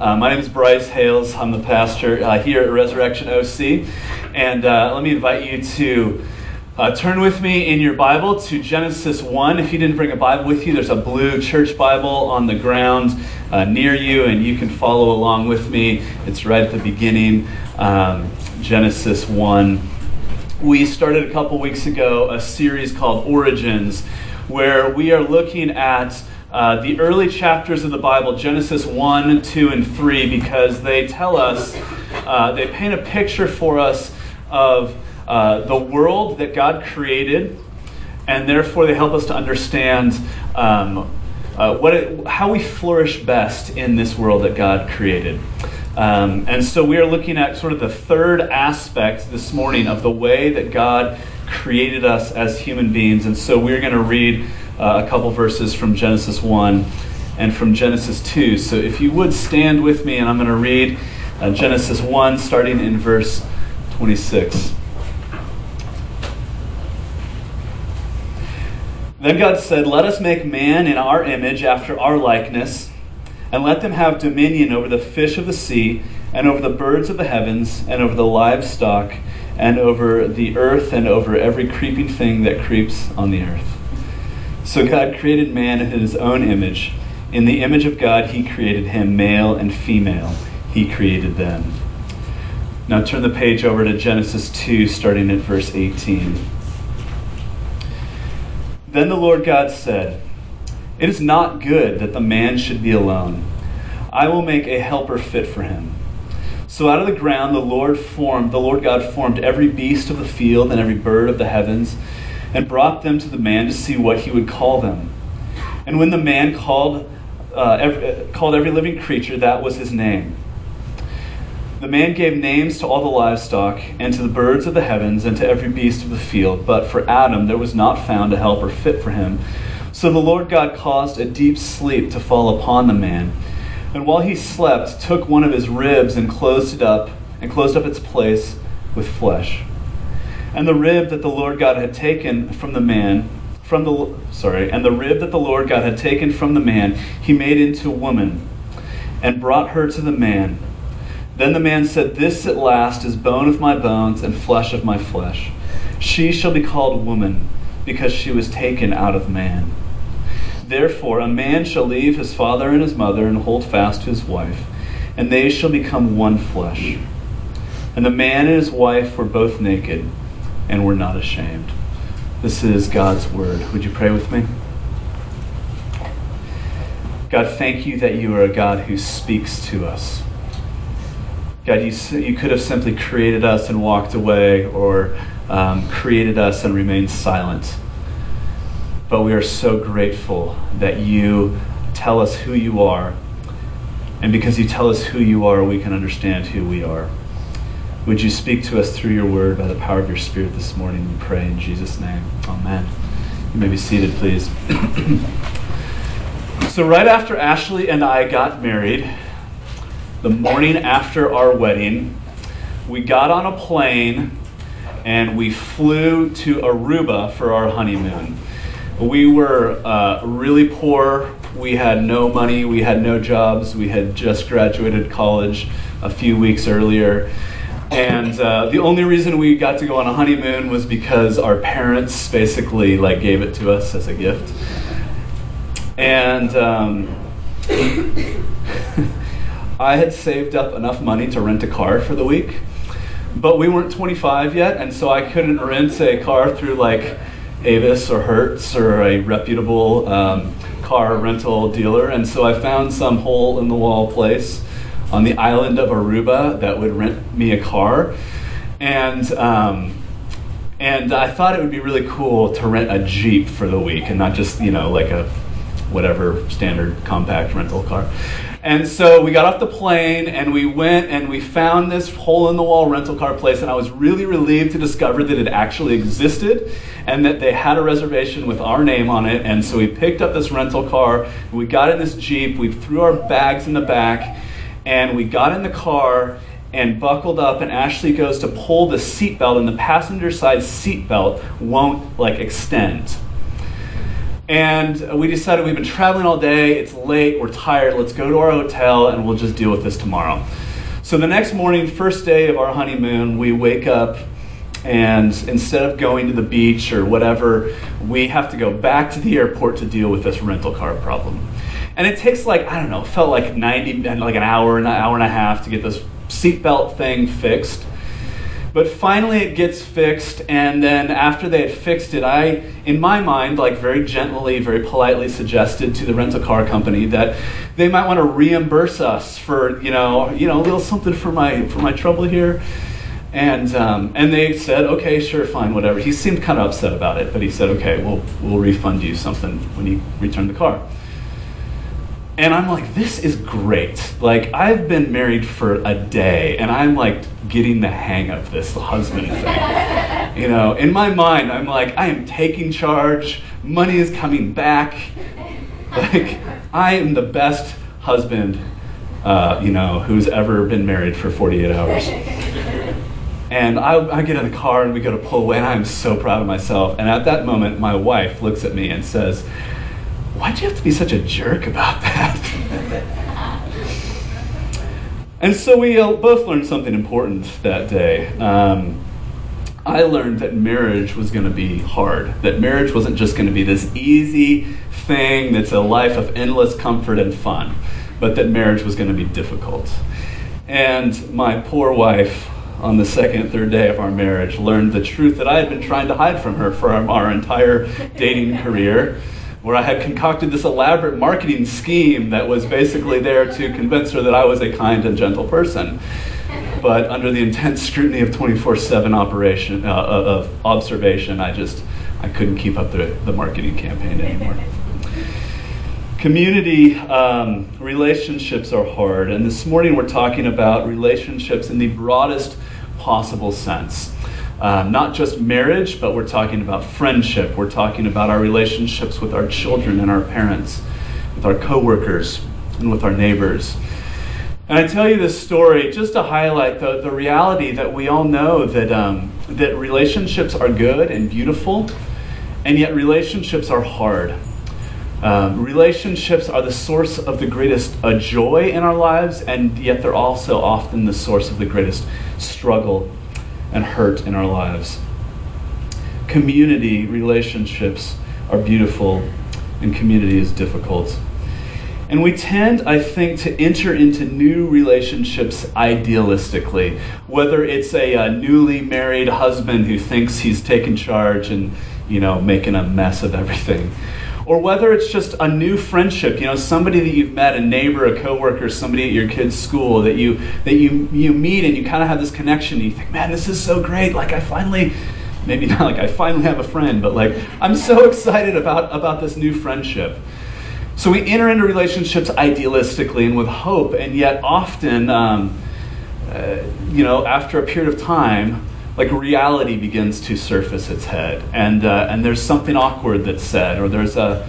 Uh, my name is Bryce Hales. I'm the pastor uh, here at Resurrection OC. And uh, let me invite you to uh, turn with me in your Bible to Genesis 1. If you didn't bring a Bible with you, there's a blue church Bible on the ground uh, near you, and you can follow along with me. It's right at the beginning, um, Genesis 1. We started a couple weeks ago a series called Origins, where we are looking at uh, the early chapters of the Bible, Genesis 1, 2, and 3, because they tell us, uh, they paint a picture for us of uh, the world that God created, and therefore they help us to understand um, uh, what it, how we flourish best in this world that God created. Um, and so we are looking at sort of the third aspect this morning of the way that God created us as human beings. And so we're going to read uh, a couple verses from Genesis 1 and from Genesis 2. So if you would stand with me, and I'm going to read uh, Genesis 1, starting in verse 26. Then God said, Let us make man in our image, after our likeness, and let them have dominion over the fish of the sea, and over the birds of the heavens, and over the livestock, and over the earth, and over every creeping thing that creeps on the earth. So God created man in his own image. In the image of God, he created him, male and female. He created them. Now turn the page over to Genesis 2, starting at verse 18. Then the Lord God said, It is not good that the man should be alone. I will make a helper fit for him. So out of the ground the Lord formed, the Lord God formed every beast of the field and every bird of the heavens and brought them to the man to see what he would call them. And when the man called, uh, every, called every living creature, that was his name. The man gave names to all the livestock, and to the birds of the heavens, and to every beast of the field. But for Adam there was not found a helper fit for him. So the Lord God caused a deep sleep to fall upon the man. And while he slept, took one of his ribs and closed it up, and closed up its place with flesh. And the rib that the Lord God had taken from the man, from the sorry, and the rib that the Lord God had taken from the man, he made into woman, and brought her to the man. Then the man said, This at last is bone of my bones and flesh of my flesh. She shall be called woman, because she was taken out of man. Therefore, a man shall leave his father and his mother and hold fast to his wife, and they shall become one flesh. And the man and his wife were both naked and we're not ashamed. This is God's word. Would you pray with me? God, thank you that you are a God who speaks to us. God, you, you could have simply created us and walked away, or um, created us and remained silent. But we are so grateful that you tell us who you are. And because you tell us who you are, we can understand who we are. Would you speak to us through your word by the power of your Spirit this morning? We pray in Jesus' name. Amen. You may be seated, please. so, right after Ashley and I got married, the morning after our wedding, we got on a plane and we flew to Aruba for our honeymoon. We were uh, really poor. We had no money. We had no jobs. We had just graduated college a few weeks earlier. And uh, the only reason we got to go on a honeymoon was because our parents basically like gave it to us as a gift. And um, I had saved up enough money to rent a car for the week, but we weren't 25 yet, and so I couldn't rent a car through like Avis or Hertz or a reputable um, car rental dealer. And so I found some hole in the wall place on the island of Aruba that would rent me a car. And, um, and I thought it would be really cool to rent a Jeep for the week and not just, you know, like a whatever standard compact rental car. And so we got off the plane and we went and we found this hole in the wall rental car place. And I was really relieved to discover that it actually existed and that they had a reservation with our name on it. And so we picked up this rental car. We got in this Jeep. We threw our bags in the back and we got in the car and buckled up and ashley goes to pull the seatbelt and the passenger side seatbelt won't like extend And we decided we've been traveling all day, it's late, we're tired, let's go to our hotel and we'll just deal with this tomorrow. So the next morning, first day of our honeymoon, we wake up and instead of going to the beach or whatever, we have to go back to the airport to deal with this rental car problem. And it takes like, I don't know, felt like 90, like an hour, an hour and a half to get this seatbelt thing fixed. But finally it gets fixed, and then after they had fixed it, I, in my mind, like very gently, very politely suggested to the rental car company that they might want to reimburse us for, you know, you know, a little something for my for my trouble here. And, um, and they said, okay, sure, fine, whatever. He seemed kind of upset about it, but he said, okay, we'll, we'll refund you something when you return the car. And I'm like, this is great. Like, I've been married for a day, and I'm like getting the hang of this husband thing. you know, in my mind, I'm like, I am taking charge, money is coming back. Like, I am the best husband, uh, you know, who's ever been married for 48 hours. And I, I, get in the car and we go to pull away, and I'm so proud of myself. And at that moment, my wife looks at me and says, Why'd you have to be such a jerk about that? and so we uh, both learned something important that day. Um, I learned that marriage was going to be hard, that marriage wasn't just going to be this easy thing that's a life of endless comfort and fun, but that marriage was going to be difficult. And my poor wife on the second, third day of our marriage, learned the truth that I had been trying to hide from her for our, our entire dating career, where I had concocted this elaborate marketing scheme that was basically there to convince her that I was a kind and gentle person. But under the intense scrutiny of 24 7 operation, uh, of observation, I just I couldn't keep up the, the marketing campaign anymore. Community um, relationships are hard, and this morning we're talking about relationships in the broadest possible sense. Uh, not just marriage, but we're talking about friendship. We're talking about our relationships with our children and our parents, with our coworkers, and with our neighbors. And I tell you this story just to highlight the, the reality that we all know that, um, that relationships are good and beautiful, and yet relationships are hard. Um, relationships are the source of the greatest uh, joy in our lives, and yet they're also often the source of the greatest struggle and hurt in our lives. Community relationships are beautiful, and community is difficult. And we tend, I think, to enter into new relationships idealistically, whether it's a, a newly married husband who thinks he's taken charge and, you know, making a mess of everything or whether it's just a new friendship, you know, somebody that you've met, a neighbor, a coworker, somebody at your kid's school that you that you you meet and you kind of have this connection. And you think, man, this is so great. Like I finally, maybe not like I finally have a friend, but like I'm so excited about about this new friendship. So we enter into relationships idealistically and with hope, and yet often, um, uh, you know, after a period of time, like reality begins to surface its head, and uh, and there's something awkward that's said, or there's a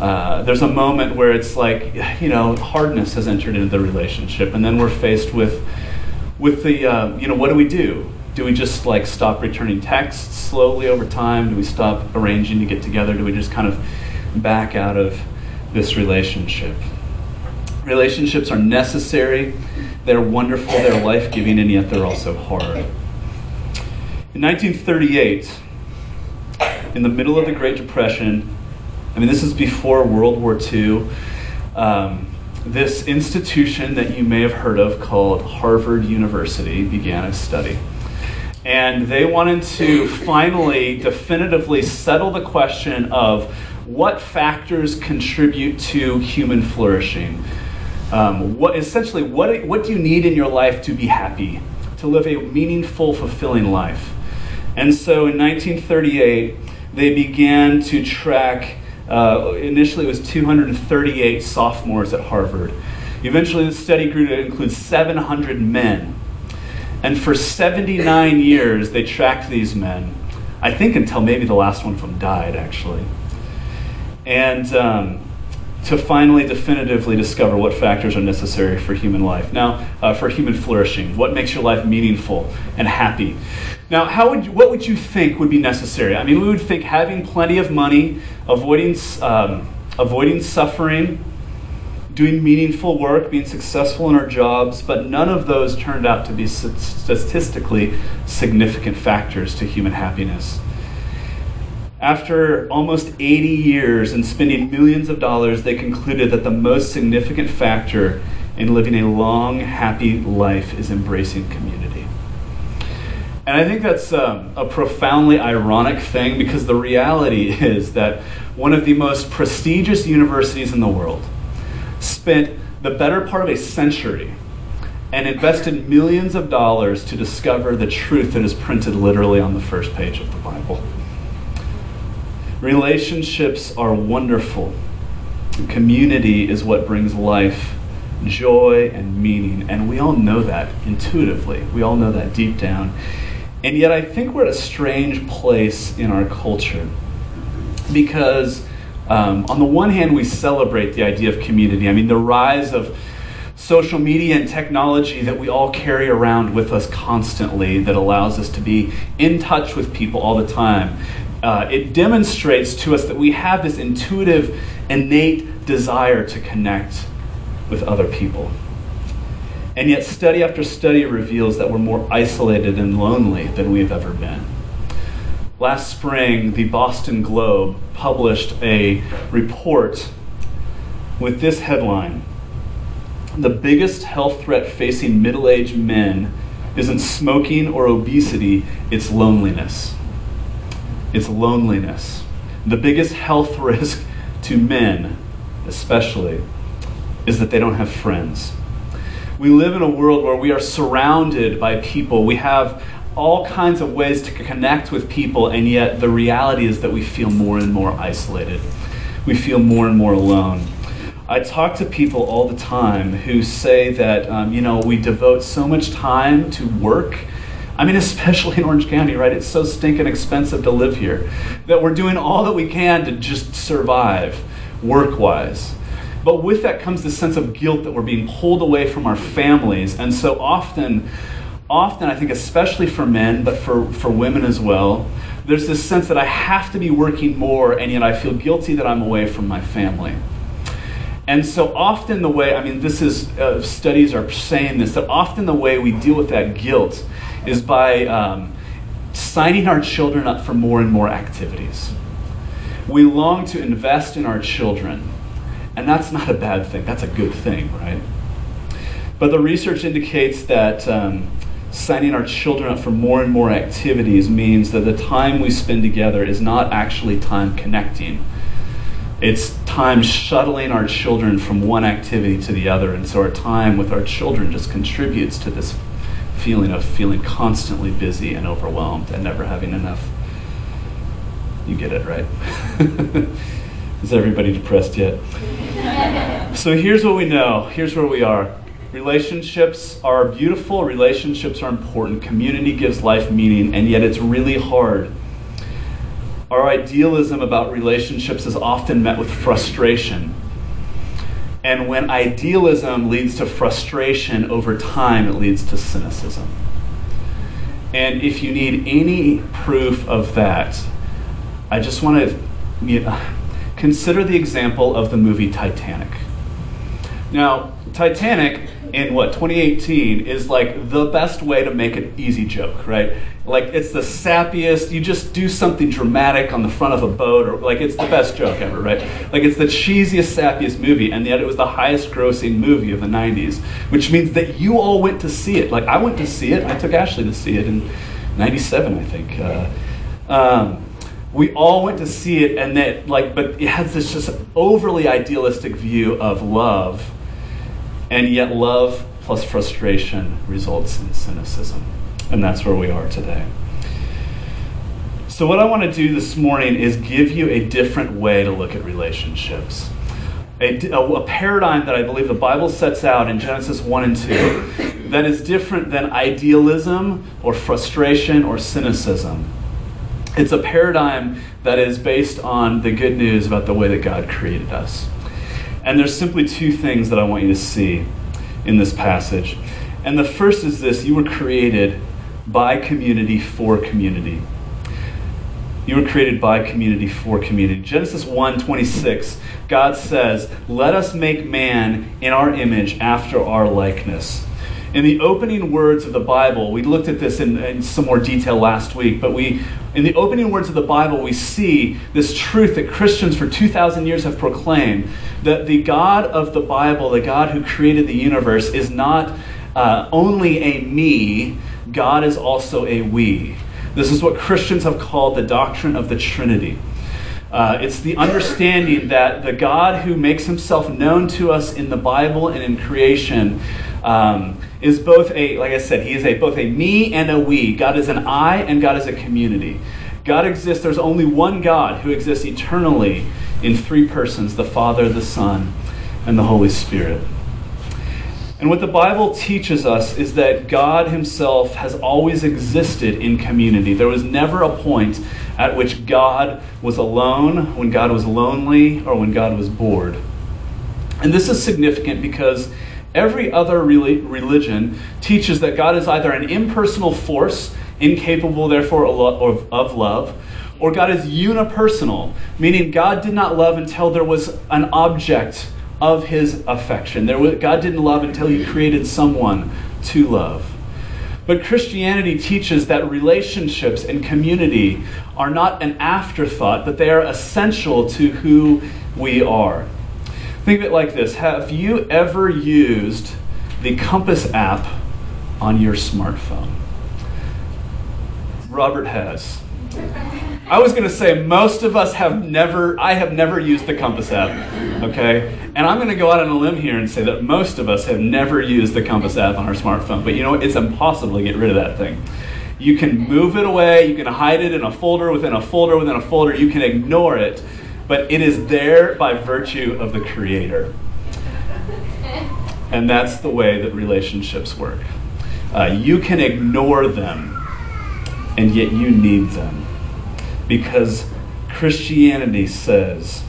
uh, there's a moment where it's like you know hardness has entered into the relationship, and then we're faced with with the uh, you know what do we do? Do we just like stop returning texts slowly over time? Do we stop arranging to get together? Do we just kind of back out of this relationship? Relationships are necessary. They're wonderful. They're life giving, and yet they're also hard. In 1938, in the middle of the Great Depression, I mean, this is before World War II, um, this institution that you may have heard of called Harvard University began a study. And they wanted to finally definitively settle the question of what factors contribute to human flourishing. Um, what essentially what, what do you need in your life to be happy, to live a meaningful, fulfilling life? And so in 1938, they began to track, uh, initially it was 238 sophomores at Harvard. Eventually, the study grew to include 700 men. And for 79 years, they tracked these men. I think until maybe the last one of them died, actually. And um, to finally definitively discover what factors are necessary for human life. Now, uh, for human flourishing, what makes your life meaningful and happy. Now, how would you, what would you think would be necessary? I mean, we would think having plenty of money, avoiding, um, avoiding suffering, doing meaningful work, being successful in our jobs, but none of those turned out to be statistically significant factors to human happiness. After almost 80 years and spending millions of dollars, they concluded that the most significant factor in living a long, happy life is embracing community. And I think that's um, a profoundly ironic thing because the reality is that one of the most prestigious universities in the world spent the better part of a century and invested millions of dollars to discover the truth that is printed literally on the first page of the Bible. Relationships are wonderful. Community is what brings life joy and meaning. And we all know that intuitively. We all know that deep down. And yet, I think we're at a strange place in our culture because, um, on the one hand, we celebrate the idea of community. I mean, the rise of social media and technology that we all carry around with us constantly that allows us to be in touch with people all the time. Uh, it demonstrates to us that we have this intuitive, innate desire to connect with other people. And yet, study after study reveals that we're more isolated and lonely than we've ever been. Last spring, the Boston Globe published a report with this headline The biggest health threat facing middle aged men isn't smoking or obesity, it's loneliness. It's loneliness. The biggest health risk to men, especially, is that they don't have friends. We live in a world where we are surrounded by people. We have all kinds of ways to connect with people, and yet the reality is that we feel more and more isolated. We feel more and more alone. I talk to people all the time who say that, um, you know, we devote so much time to work. I mean, especially in Orange County, right? It's so stinking expensive to live here that we're doing all that we can to just survive work wise. But with that comes this sense of guilt that we're being pulled away from our families. And so often, often, I think, especially for men, but for, for women as well, there's this sense that I have to be working more, and yet I feel guilty that I'm away from my family. And so often, the way, I mean, this is, uh, studies are saying this, that often the way we deal with that guilt is by um, signing our children up for more and more activities. We long to invest in our children and that's not a bad thing, that's a good thing, right? But the research indicates that um, signing our children up for more and more activities means that the time we spend together is not actually time connecting. It's time shuttling our children from one activity to the other. And so our time with our children just contributes to this feeling of feeling constantly busy and overwhelmed and never having enough. You get it, right? Is everybody depressed yet? so here's what we know. Here's where we are. Relationships are beautiful, relationships are important, community gives life meaning, and yet it's really hard. Our idealism about relationships is often met with frustration. And when idealism leads to frustration over time, it leads to cynicism. And if you need any proof of that, I just want to you know, consider the example of the movie Titanic. Now, Titanic in what 2018 is like the best way to make an easy joke, right? Like it's the sappiest. You just do something dramatic on the front of a boat, or like it's the best joke ever, right? Like it's the cheesiest, sappiest movie, and yet it was the highest-grossing movie of the '90s, which means that you all went to see it. Like I went to see it. I took Ashley to see it in '97, I think. Uh, um, we all went to see it and that like but it has this just overly idealistic view of love and yet love plus frustration results in cynicism. And that's where we are today. So what i want to do this morning is give you a different way to look at relationships. A, a, paradigm that i believe the bible sets out in genesis 1 and 2 that is different than idealism or frustration or cynicism it's a paradigm that is based on the good news about the way that God created us. And there's simply two things that I want you to see in this passage. And the first is this you were created by community for community. You were created by community for community. Genesis 1 26, God says, Let us make man in our image after our likeness. In the opening words of the Bible, we looked at this in, in, some more detail last week, but we, in the opening words of the Bible, we see this truth that Christians for 2,000 years have proclaimed that the God of the Bible, the God who created the universe, is not uh, only a me, God is also a we. This is what Christians have called the doctrine of the Trinity. Uh, it's the understanding that the God who makes himself known to us in the Bible and in creation um, is both a, like I said, he is a both a me and a we. God is an I and God is a community. God exists, there's only one God who exists eternally in three persons the Father, the Son, and the Holy Spirit. And what the Bible teaches us is that God Himself has always existed in community. There was never a point at which God was alone, when God was lonely, or when God was bored. And this is significant because every other religion teaches that God is either an impersonal force, incapable, therefore, of love, or God is unipersonal, meaning God did not love until there was an object of his affection. There was, God didn't love until he created someone to love. But Christianity teaches that relationships and community are not an afterthought, but they are essential to who we are. Think of it like this Have you ever used the Compass app on your smartphone? Robert has. I was going to say most of us have never, I have never used the Compass app, okay? And I'm going to go out on a limb here and say that most of us have never used the Compass app on our smartphone. But you know what? It's impossible to get rid of that thing. You can move it away, you can hide it in a folder within a folder within a folder, you can ignore it, but it is there by virtue of the Creator. And that's the way that relationships work. Uh, you can ignore them, and yet you need them because Christianity says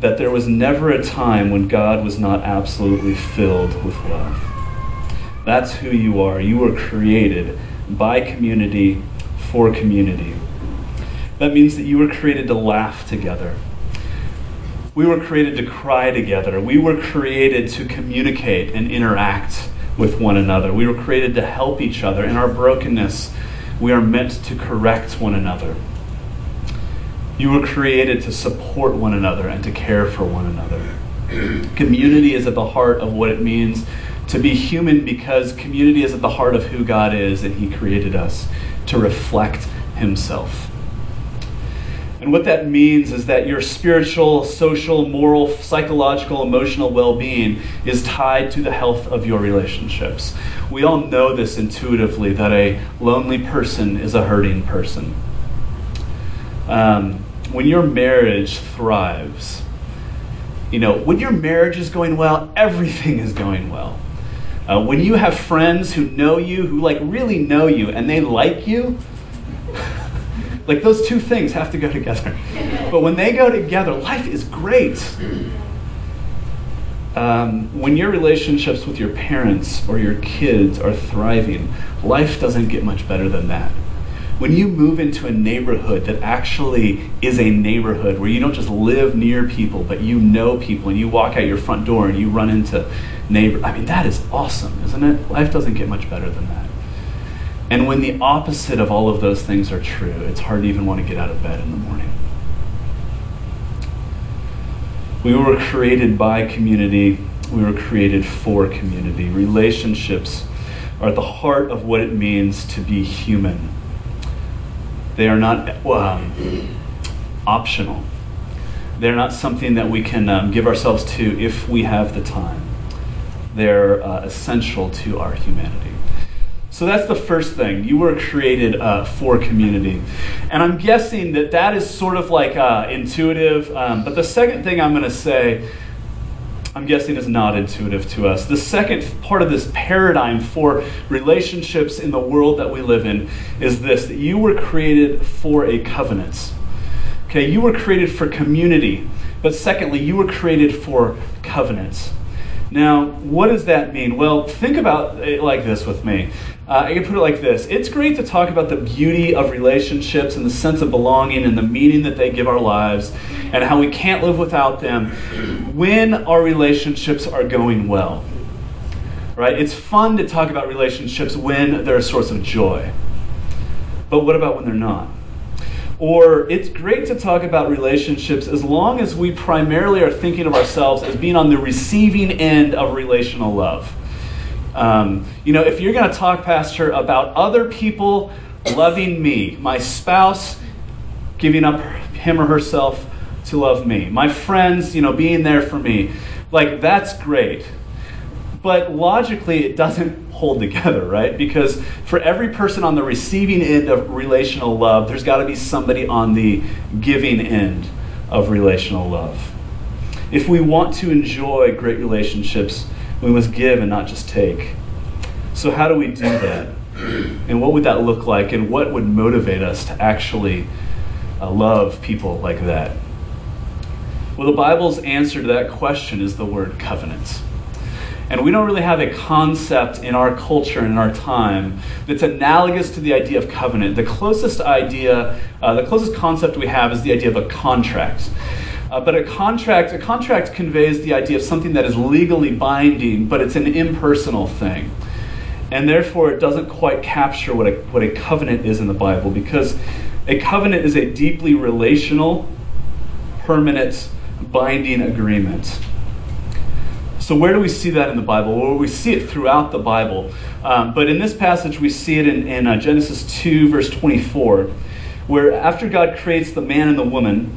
that there was never a time when God was not absolutely filled with love. That's who you are. You were created by community for community. That means that you were created to laugh together. We were created to cry together. We were created to communicate and interact with one another. We were created to help each other. In our brokenness, we are meant to correct one another. You were created to support one another and to care for one another. community is at the heart of what it means to be human because community is at the heart of who God is and He created us to reflect Himself. And what that means is that your spiritual, social, moral, psychological, emotional well being is tied to the health of your relationships. We all know this intuitively that a lonely person is a hurting person. Um, when your marriage thrives, you know, when your marriage is going well, everything is going well. Uh, when you have friends who know you, who like really know you, and they like you, like those two things have to go together. But when they go together, life is great. Um, when your relationships with your parents or your kids are thriving, life doesn't get much better than that when you move into a neighborhood that actually is a neighborhood where you don't just live near people, but you know people and you walk out your front door and you run into neighbors, I mean, that is awesome, isn't it? Life doesn't get much better than that. And when the opposite of all of those things are true, it's hard to even want to get out of bed in the morning. We were created by community, we were created for community. Relationships are at the heart of what it means to be human. They are not um, optional. They're not something that we can um, give ourselves to if we have the time. They're uh, essential to our humanity. So that's the first thing. You were created uh, for community. And I'm guessing that that is sort of like uh, intuitive. Um, but the second thing I'm going to say I'm guessing is not intuitive to us. The second part of this paradigm for relationships in the world that we live in is this that you were created for a covenant. Okay, you were created for community, but secondly, you were created for covenants. Now, what does that mean? Well, think about it like this with me. Uh, I can put it like this It's great to talk about the beauty of relationships and the sense of belonging and the meaning that they give our lives and how we can't live without them when our relationships are going well. Right? It's fun to talk about relationships when they're a source of joy. But what about when they're not? Or it's great to talk about relationships as long as we primarily are thinking of ourselves as being on the receiving end of relational love. Um, you know, if you're going to talk, Pastor, about other people loving me, my spouse giving up him or herself to love me, my friends, you know, being there for me, like that's great. But logically, it doesn't hold together, right? Because for every person on the receiving end of relational love, there's got to be somebody on the giving end of relational love. If we want to enjoy great relationships, we must give and not just take. So, how do we do that? And what would that look like? And what would motivate us to actually uh, love people like that? Well, the Bible's answer to that question is the word covenant. And we don't really have a concept in our culture and in our time that's analogous to the idea of covenant. The closest idea, uh, the closest concept we have is the idea of a contract. Uh, but a contract, a contract conveys the idea of something that is legally binding, but it's an impersonal thing. And therefore, it doesn't quite capture what a, what a covenant is in the Bible, because a covenant is a deeply relational, permanent, binding agreement. So, where do we see that in the Bible? Well, we see it throughout the Bible. Um, but in this passage, we see it in, in uh, Genesis 2, verse 24, where after God creates the man and the woman,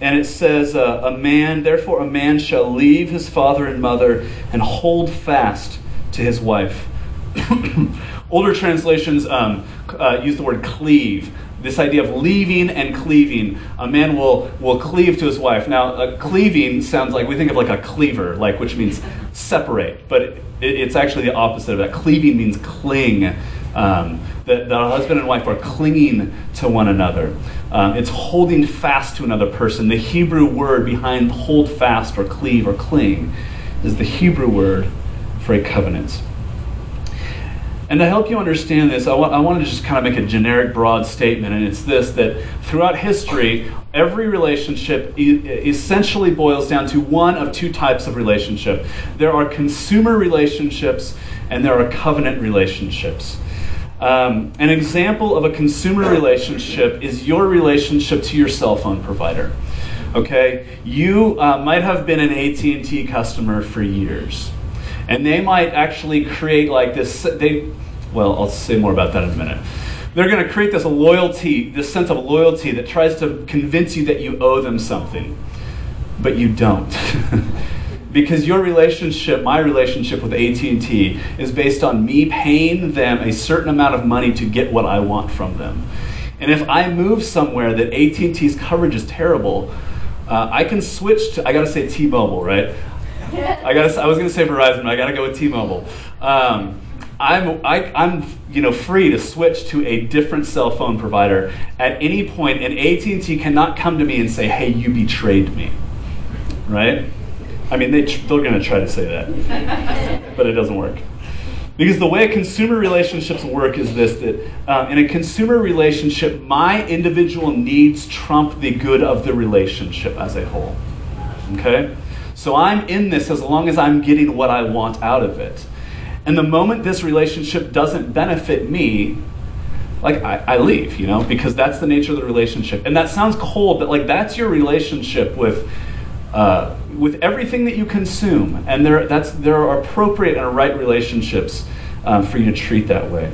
and it says, uh, A man, therefore, a man shall leave his father and mother and hold fast to his wife. Older translations um, uh, use the word cleave this idea of leaving and cleaving. A man will, will cleave to his wife. Now, uh, cleaving sounds like we think of like a cleaver, like which means separate, but it, it's actually the opposite of that. Cleaving means cling. Um, that the husband and wife are clinging to one another. Um, it's holding fast to another person. The Hebrew word behind hold fast or cleave or cling is the Hebrew word for a covenant. And to help you understand this, I, I want to just kind of make a generic, broad statement, and it's this that throughout history, every relationship e- essentially boils down to one of two types of relationship there are consumer relationships, and there are covenant relationships. Um, an example of a consumer relationship is your relationship to your cell phone provider. Okay, you uh, might have been an AT&T customer for years and they might actually create like this they well i'll say more about that in a minute they're going to create this loyalty this sense of loyalty that tries to convince you that you owe them something but you don't because your relationship my relationship with AT&T is based on me paying them a certain amount of money to get what I want from them and if I move somewhere that AT&T's coverage is terrible uh, I can switch to I got to say T-Mobile right I got. I was going to say Verizon, but I got to go with T-Mobile. Um, I'm I, am you know free to switch to a different cell phone provider at any point, and AT&T cannot come to me and say, "Hey, you betrayed me," right? I mean, they they're going to try to say that, but it doesn't work. Because the way consumer relationships work is this that um, in a consumer relationship, my individual needs trump the good of the relationship as a whole. Okay? So I'm in this as long as I'm getting what I want out of it. And the moment this relationship doesn't benefit me, like I, I, leave, you know, because that's the nature of the relationship. And that sounds cold, but like that's your relationship with uh, with everything that you consume. And there that's there are appropriate and right relationships um, for you to treat that way.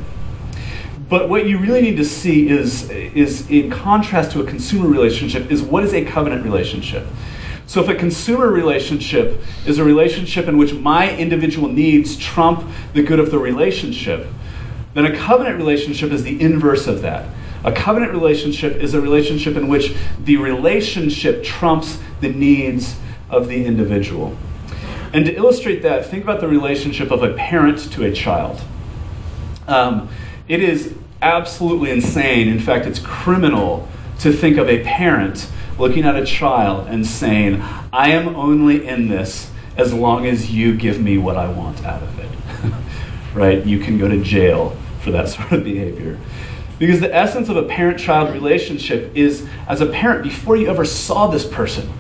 But what you really need to see is is in contrast to a consumer relationship is what is a covenant relationship. So, if a consumer relationship is a relationship in which my individual needs trump the good of the relationship, then a covenant relationship is the inverse of that. A covenant relationship is a relationship in which the relationship trumps the needs of the individual. And to illustrate that, think about the relationship of a parent to a child. Um, it is absolutely insane. In fact, it's criminal to think of a parent looking at a child and saying, I am only in this as long as you give me what I want out of it. right? You can go to jail for that sort of behavior. Because the essence of a parent child relationship is as a parent, before you ever saw this person,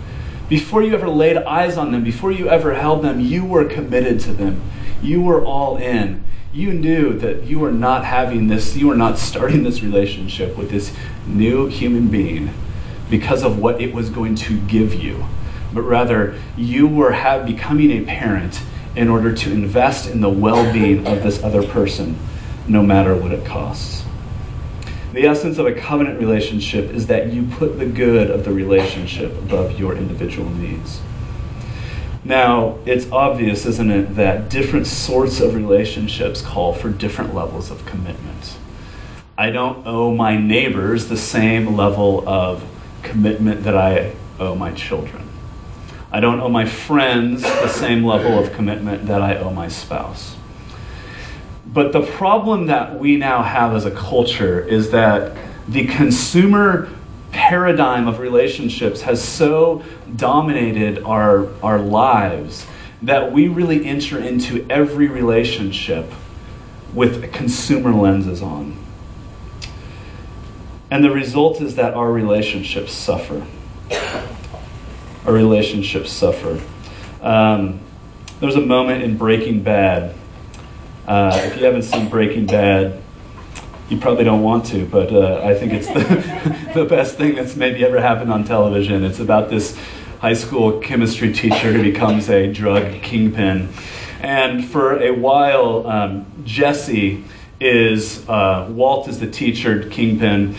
before you ever laid eyes on them, before you ever held them, you were committed to them. You were all in. You knew that you were not having this, you were not starting this relationship with this new human being because of what it was going to give you, but rather you were have, becoming a parent in order to invest in the well being of this other person, no matter what it costs. The essence of a covenant relationship is that you put the good of the relationship above your individual needs. Now, it's obvious, isn't it, that different sorts of relationships call for different levels of commitment. I don't owe my neighbors the same level of commitment that I owe my children. I don't owe my friends the same level of commitment that I owe my spouse. But the problem that we now have as a culture is that the consumer paradigm of relationships has so dominated our, our lives that we really enter into every relationship with consumer lenses on. And the result is that our relationships suffer. Our relationships suffer. Um, there's a moment in Breaking Bad. Uh, if you haven't seen Breaking Bad, you probably don't want to, but uh, I think it's the, the best thing that's maybe ever happened on television. It's about this high school chemistry teacher who becomes a drug kingpin. And for a while, um, Jesse is uh, Walt is the teacher kingpin,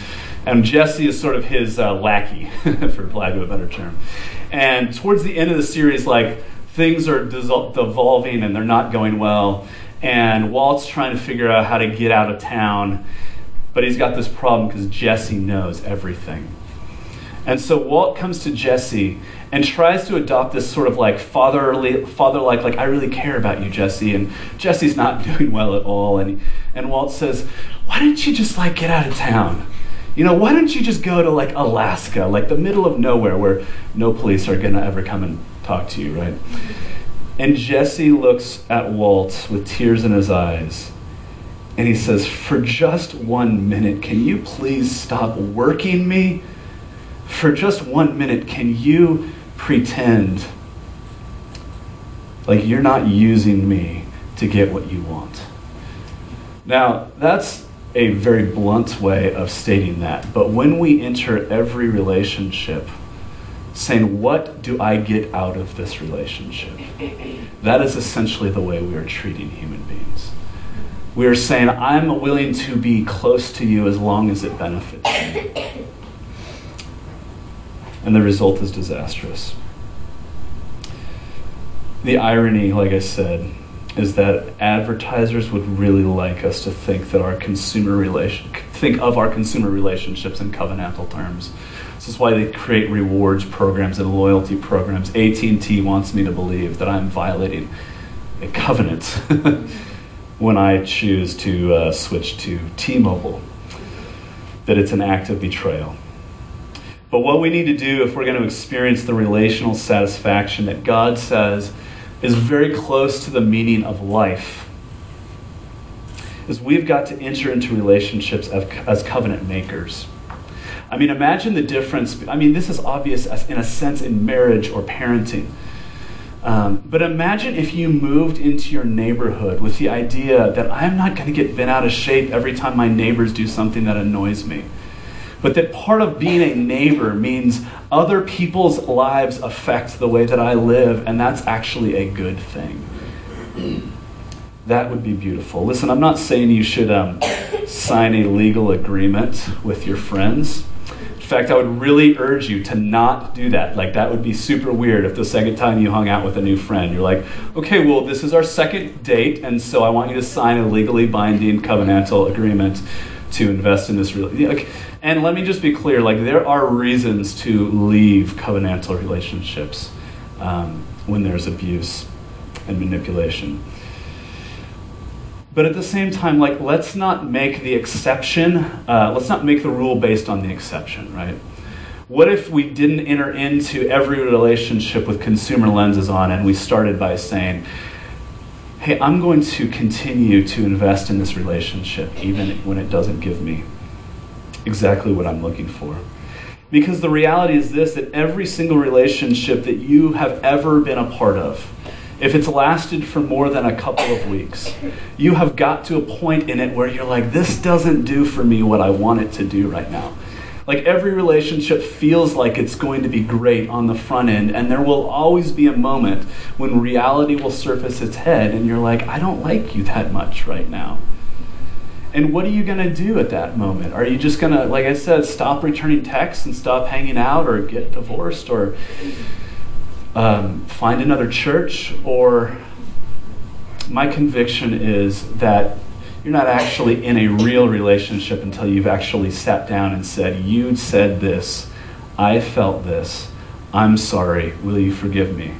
and Jesse is sort of his uh, lackey, for lack of a better term. And towards the end of the series, like things are devolving and they're not going well, and Walt's trying to figure out how to get out of town, but he's got this problem because Jesse knows everything. And so Walt comes to Jesse and tries to adopt this sort of like fatherly, father-like, like I really care about you, Jesse. And Jesse's not doing well at all. And and Walt says, "Why didn't you just like get out of town? You know, why don't you just go to like Alaska, like the middle of nowhere, where no police are gonna ever come and talk to you, right?" And Jesse looks at Walt with tears in his eyes. And he says, For just one minute, can you please stop working me? For just one minute, can you pretend like you're not using me to get what you want? Now, that's a very blunt way of stating that. But when we enter every relationship saying, What do I get out of this relationship? That is essentially the way we are treating human beings. We are saying, I'm willing to be close to you as long as it benefits me. And the result is disastrous. The irony, like I said, is that advertisers would really like us to think that our consumer relation think of our consumer relationships in covenantal terms this is why they create rewards programs and loyalty programs. AT&T wants me to believe that I'm violating a covenant when I choose to uh, switch to T-Mobile. That it's an act of betrayal. But what we need to do if we're going to experience the relational satisfaction that God says is very close to the meaning of life is we've got to enter into relationships as covenant makers. I mean, imagine the difference. I mean, this is obvious in a sense in marriage or parenting. Um, but imagine if you moved into your neighborhood with the idea that I'm not going to get bent out of shape every time my neighbors do something that annoys me. But that part of being a neighbor means other people's lives affect the way that I live, and that's actually a good thing. That would be beautiful. Listen, I'm not saying you should um, sign a legal agreement with your friends fact, I would really urge you to not do that. Like, that would be super weird if the second time you hung out with a new friend, you're like, okay, well, this is our second date, and so I want you to sign a legally binding covenantal agreement to invest in this. Re- and let me just be clear like, there are reasons to leave covenantal relationships um, when there's abuse and manipulation. But at the same time, like, let's not make the exception, uh, let's not make the rule based on the exception, right? What if we didn't enter into every relationship with consumer lenses on and we started by saying, hey, I'm going to continue to invest in this relationship even when it doesn't give me exactly what I'm looking for? Because the reality is this that every single relationship that you have ever been a part of, if it's lasted for more than a couple of weeks, you have got to a point in it where you're like, this doesn't do for me what I want it to do right now. Like every relationship feels like it's going to be great on the front end, and there will always be a moment when reality will surface its head, and you're like, I don't like you that much right now. And what are you going to do at that moment? Are you just going to, like I said, stop returning texts and stop hanging out, or get divorced, or um, find another church? Or my conviction is that you're not actually in a real relationship until you've actually sat down and said, You said this, I felt this, I'm sorry, will you forgive me?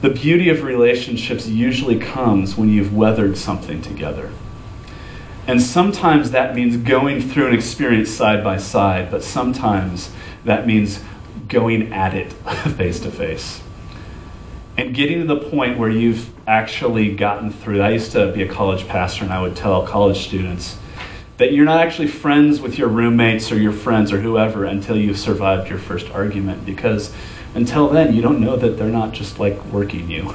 The beauty of relationships usually comes when you've weathered something together. And sometimes that means going through an experience side by side, but sometimes that means going at it face to face and getting to the point where you've actually gotten through. I used to be a college pastor, and I would tell college students that you're not actually friends with your roommates or your friends or whoever until you've survived your first argument, because until then, you don't know that they're not just like working you.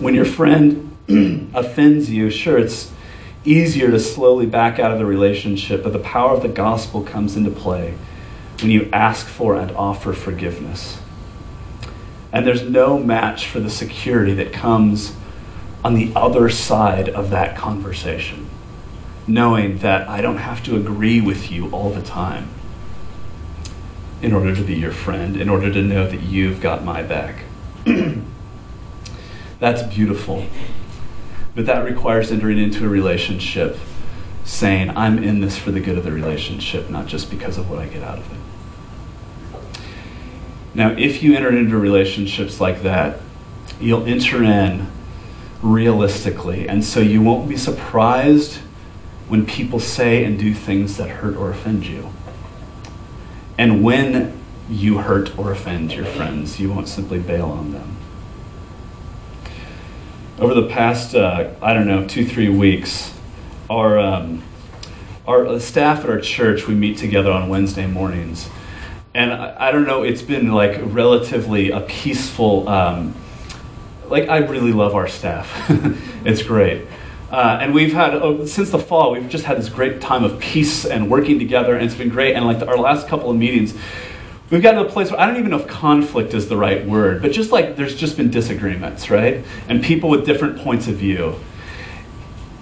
when your friend offends you, sure, it's easier to slowly back out of the relationship, but the power of the gospel comes into play when you ask for and offer forgiveness. And there's no match for the security that comes on the other side of that conversation. Knowing that I don't have to agree with you all the time in order to be your friend, in order to know that you've got my back. That's beautiful. But that requires entering into a relationship saying, I'm in this for the good of the relationship, not just because of what I get out of it. Now, if you enter into relationships like that, you'll enter in realistically. And so you won't be surprised when people say and do things that hurt or offend you. And when you hurt or offend your friends, you won't simply bail on them. Over the past, uh, I don't know, two, three weeks, our, um, our staff at our church, we meet together on Wednesday mornings and I, I, don't know, it's been like relatively a peaceful. Um, like I really love our staff. it's great. Uh, and we've had uh, since the fall we've just had this great time of peace and working together and it's been great and like the, our last couple of meetings we've gotten to a place where i don't even know if conflict is the right word but just like there's just been disagreements right and people with different points of view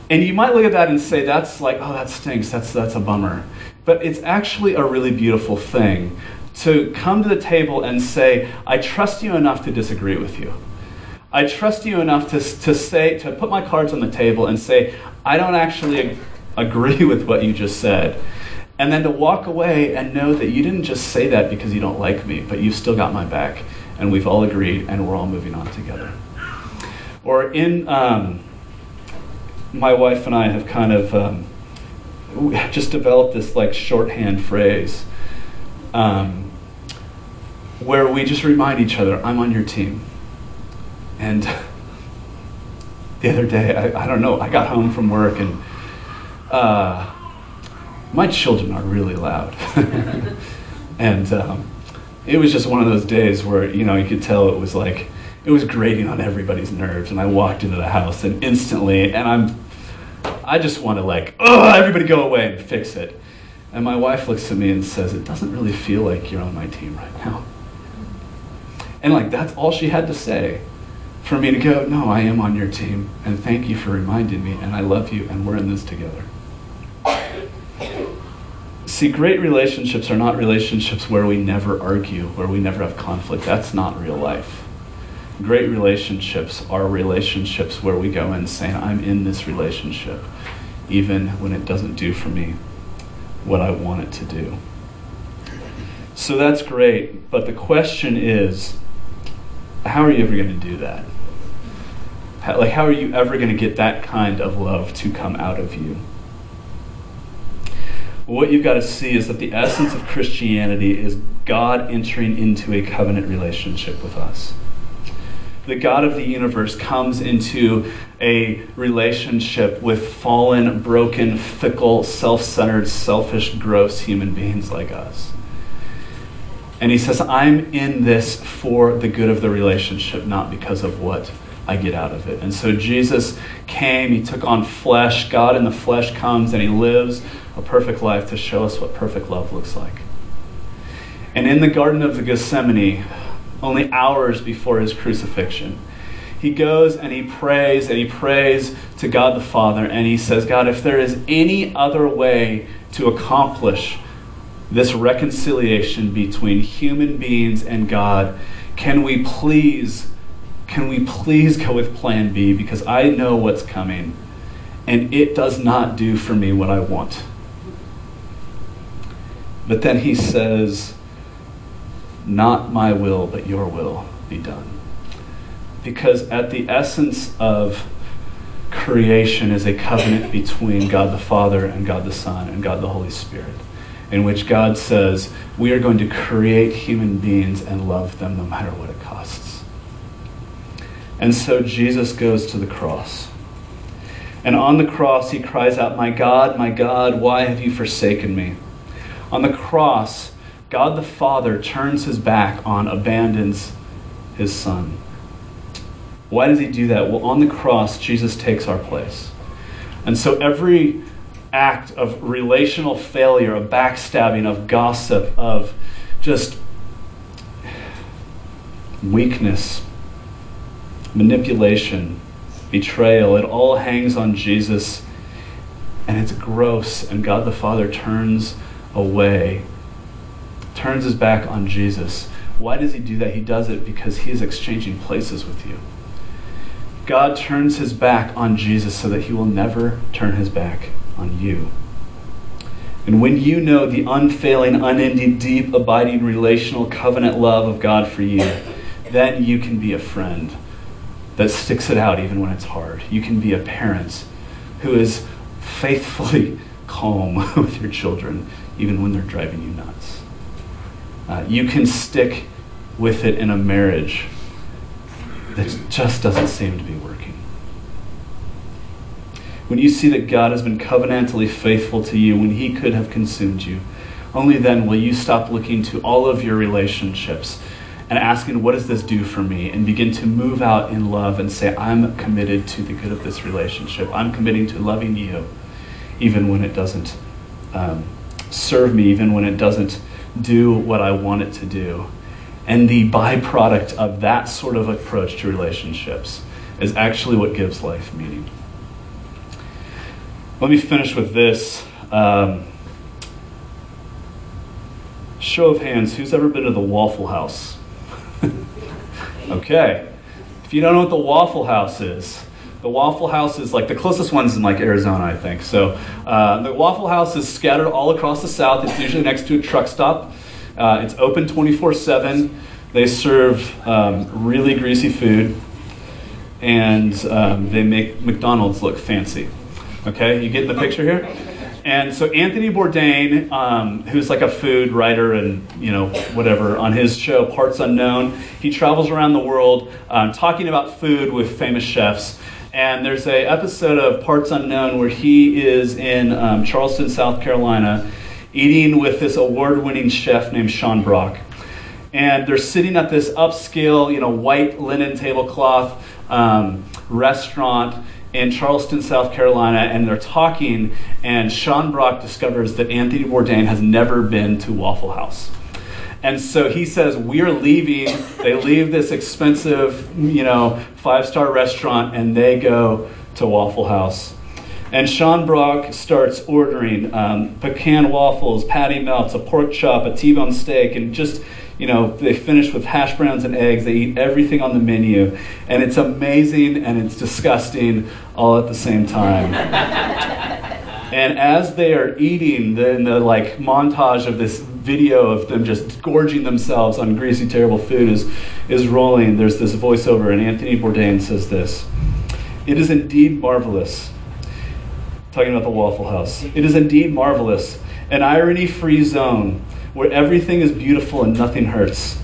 and you might look at that and say that's like oh that stinks that's that's a bummer but it's actually a really beautiful thing to come to the table and say, I trust you enough to disagree with you. I trust you enough to, to say, to put my cards on the table and say, I don't actually agree with what you just said. And then to walk away and know that you didn't just say that because you don't like me, but you've still got my back. And we've all agreed and we're all moving on together. Or in, um, my wife and I have kind of um, just developed this like shorthand phrase um, where we just remind each other, I'm on your team. And the other day, I, I don't know, I got home from work and uh, my children are really loud. and um, it was just one of those days where, you know, you could tell it was like, it was grating on everybody's nerves. And I walked into the house and instantly, and I'm, I just want to like, oh, everybody go away and fix it. And my wife looks at me and says, It doesn't really feel like you're on my team right now. And like, that's all she had to say for me to go, No, I am on your team. And thank you for reminding me. And I love you. And we're in this together. See, great relationships are not relationships where we never argue, where we never have conflict. That's not real life. Great relationships are relationships where we go in saying, I'm in this relationship, even when it doesn't do for me what I want it to do. So that's great, but the question is how are you ever going to do that? How, like, how are you ever going to get that kind of love to come out of you? what you've got to see is that the essence of Christianity is God entering into a covenant relationship with us. The God of the universe comes into a relationship with fallen, broken, fickle, self centered, selfish, gross human beings like us. And he says, I'm in this for the good of the relationship, not because of what I get out of it. And so Jesus came, he took on flesh. God in the flesh comes and he lives a perfect life to show us what perfect love looks like. And in the Garden of the Gethsemane, only hours before his crucifixion, he goes and he prays and he prays to God the Father and he says, God, if there is any other way to accomplish this reconciliation between human beings and God, can we please can we please go with plan B because I know what's coming and it does not do for me what I want. But then he says, Not my will, but your will be done. Because at the essence of creation is a covenant between God the Father and God the Son and God the Holy Spirit, in which God says, We are going to create human beings and love them no matter what it costs. And so Jesus goes to the cross. And on the cross, he cries out, My God, my God, why have you forsaken me? On the cross, God the Father turns his back on, abandons his Son. Why does he do that? Well, on the cross, Jesus takes our place. And so every act of relational failure, of backstabbing, of gossip, of just weakness, manipulation, betrayal. It all hangs on Jesus, and it's gross. And God the Father turns away, turns his back on Jesus. Why does he do that? He does it because he is exchanging places with you. God turns his back on Jesus so that he will never turn his back on you. And when you know the unfailing, unending, deep, abiding, relational, covenant love of God for you, then you can be a friend that sticks it out even when it's hard. You can be a parent who is faithfully calm with your children even when they're driving you nuts. Uh, you can stick with it in a marriage that just doesn't seem to be working. When you see that God has been covenantally faithful to you when He could have consumed you, only then will you stop looking to all of your relationships and asking, what does this do for me? And begin to move out in love and say, I'm committed to the good of this relationship. I'm committing to loving you, even when it doesn't um, serve me, even when it doesn't do what I want it to do. And the byproduct of that sort of approach to relationships is actually what gives life meaning. Let me finish with this. Um, show of hands, who's ever been to the Waffle House? okay. If you don't know what the Waffle House is, the Waffle House is like the closest one's in like Arizona, I think. So uh, the Waffle House is scattered all across the South. It's usually next to a truck stop. Uh, it's open 24 7. They serve um, really greasy food, and um, they make McDonald's look fancy. Okay, you get the picture here? And so Anthony Bourdain, um, who's like a food writer and you know whatever, on his show Parts Unknown, he travels around the world um, talking about food with famous chefs. And there's a episode of Parts Unknown where he is in um, Charleston, South Carolina, eating with this award-winning chef named Sean Brock. And they're sitting at this upscale, you know, white linen tablecloth um, restaurant in Charleston, South Carolina, and they're talking, and Sean Brock discovers that Anthony Bourdain has never been to Waffle House. And so he says, We're leaving. They leave this expensive, you know, five star restaurant and they go to Waffle House. And Sean Brock starts ordering um, pecan waffles, patty melts, a pork chop, a T bone steak, and just you know, they finish with hash browns and eggs. They eat everything on the menu. And it's amazing and it's disgusting all at the same time. and as they are eating, then the like montage of this video of them just gorging themselves on greasy, terrible food is, is rolling. There's this voiceover, and Anthony Bourdain says this It is indeed marvelous. Talking about the Waffle House. It is indeed marvelous an irony free zone where everything is beautiful and nothing hurts,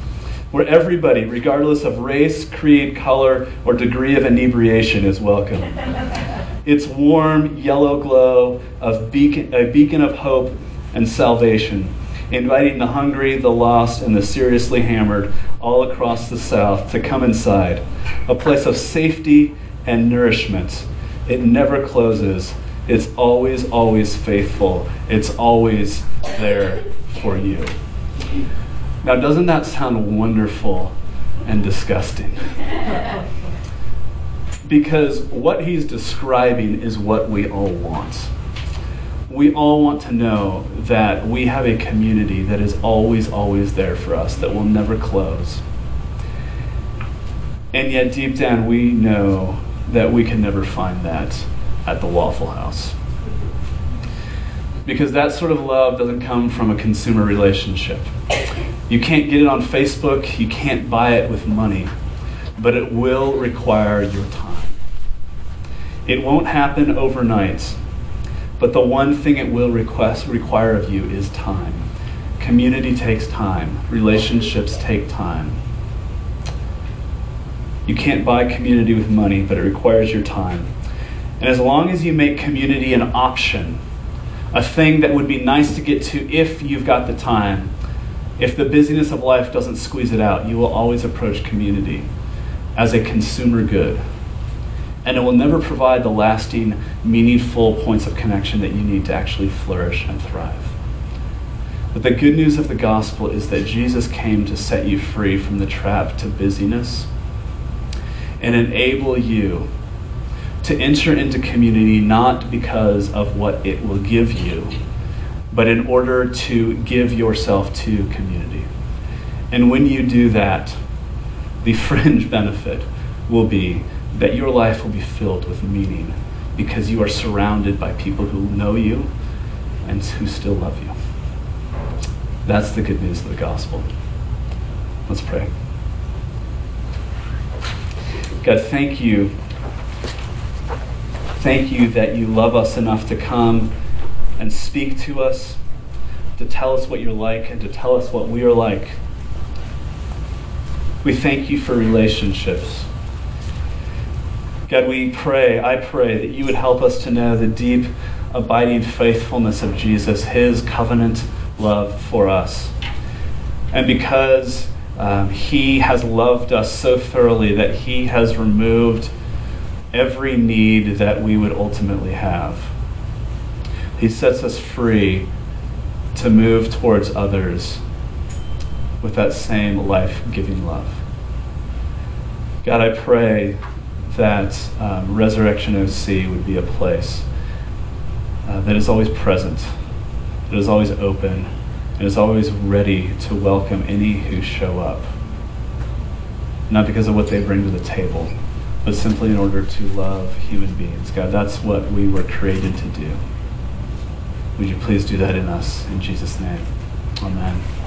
where everybody, regardless of race, creed, color, or degree of inebriation, is welcome. its warm yellow glow of beacon, a beacon of hope and salvation, inviting the hungry, the lost, and the seriously hammered all across the South to come inside, a place of safety and nourishment. It never closes. It's always, always faithful. It's always there for you. Now, doesn't that sound wonderful and disgusting? because what he's describing is what we all want. We all want to know that we have a community that is always, always there for us, that will never close. And yet, deep down, we know that we can never find that at the Waffle House. Because that sort of love doesn't come from a consumer relationship. You can't get it on Facebook, you can't buy it with money, but it will require your time. It won't happen overnight, but the one thing it will request, require of you is time. Community takes time, relationships take time. You can't buy community with money, but it requires your time. And as long as you make community an option, a thing that would be nice to get to if you've got the time, if the busyness of life doesn't squeeze it out, you will always approach community as a consumer good. And it will never provide the lasting, meaningful points of connection that you need to actually flourish and thrive. But the good news of the gospel is that Jesus came to set you free from the trap to busyness and enable you to enter into community not because of what it will give you, but in order to give yourself to community. And when you do that, the fringe benefit will be that your life will be filled with meaning because you are surrounded by people who know you and who still love you. That's the good news of the gospel. Let's pray. God, thank you. Thank you that you love us enough to come and speak to us, to tell us what you're like, and to tell us what we are like. We thank you for relationships. God, we pray, I pray that you would help us to know the deep, abiding faithfulness of Jesus, his covenant love for us. And because um, he has loved us so thoroughly that he has removed every need that we would ultimately have. He sets us free to move towards others with that same life giving love. God, I pray that um, Resurrection OC would be a place uh, that is always present, that is always open, and is always ready to welcome any who show up. Not because of what they bring to the table, but simply in order to love human beings. God, that's what we were created to do. Would you please do that in us? In Jesus' name. Amen.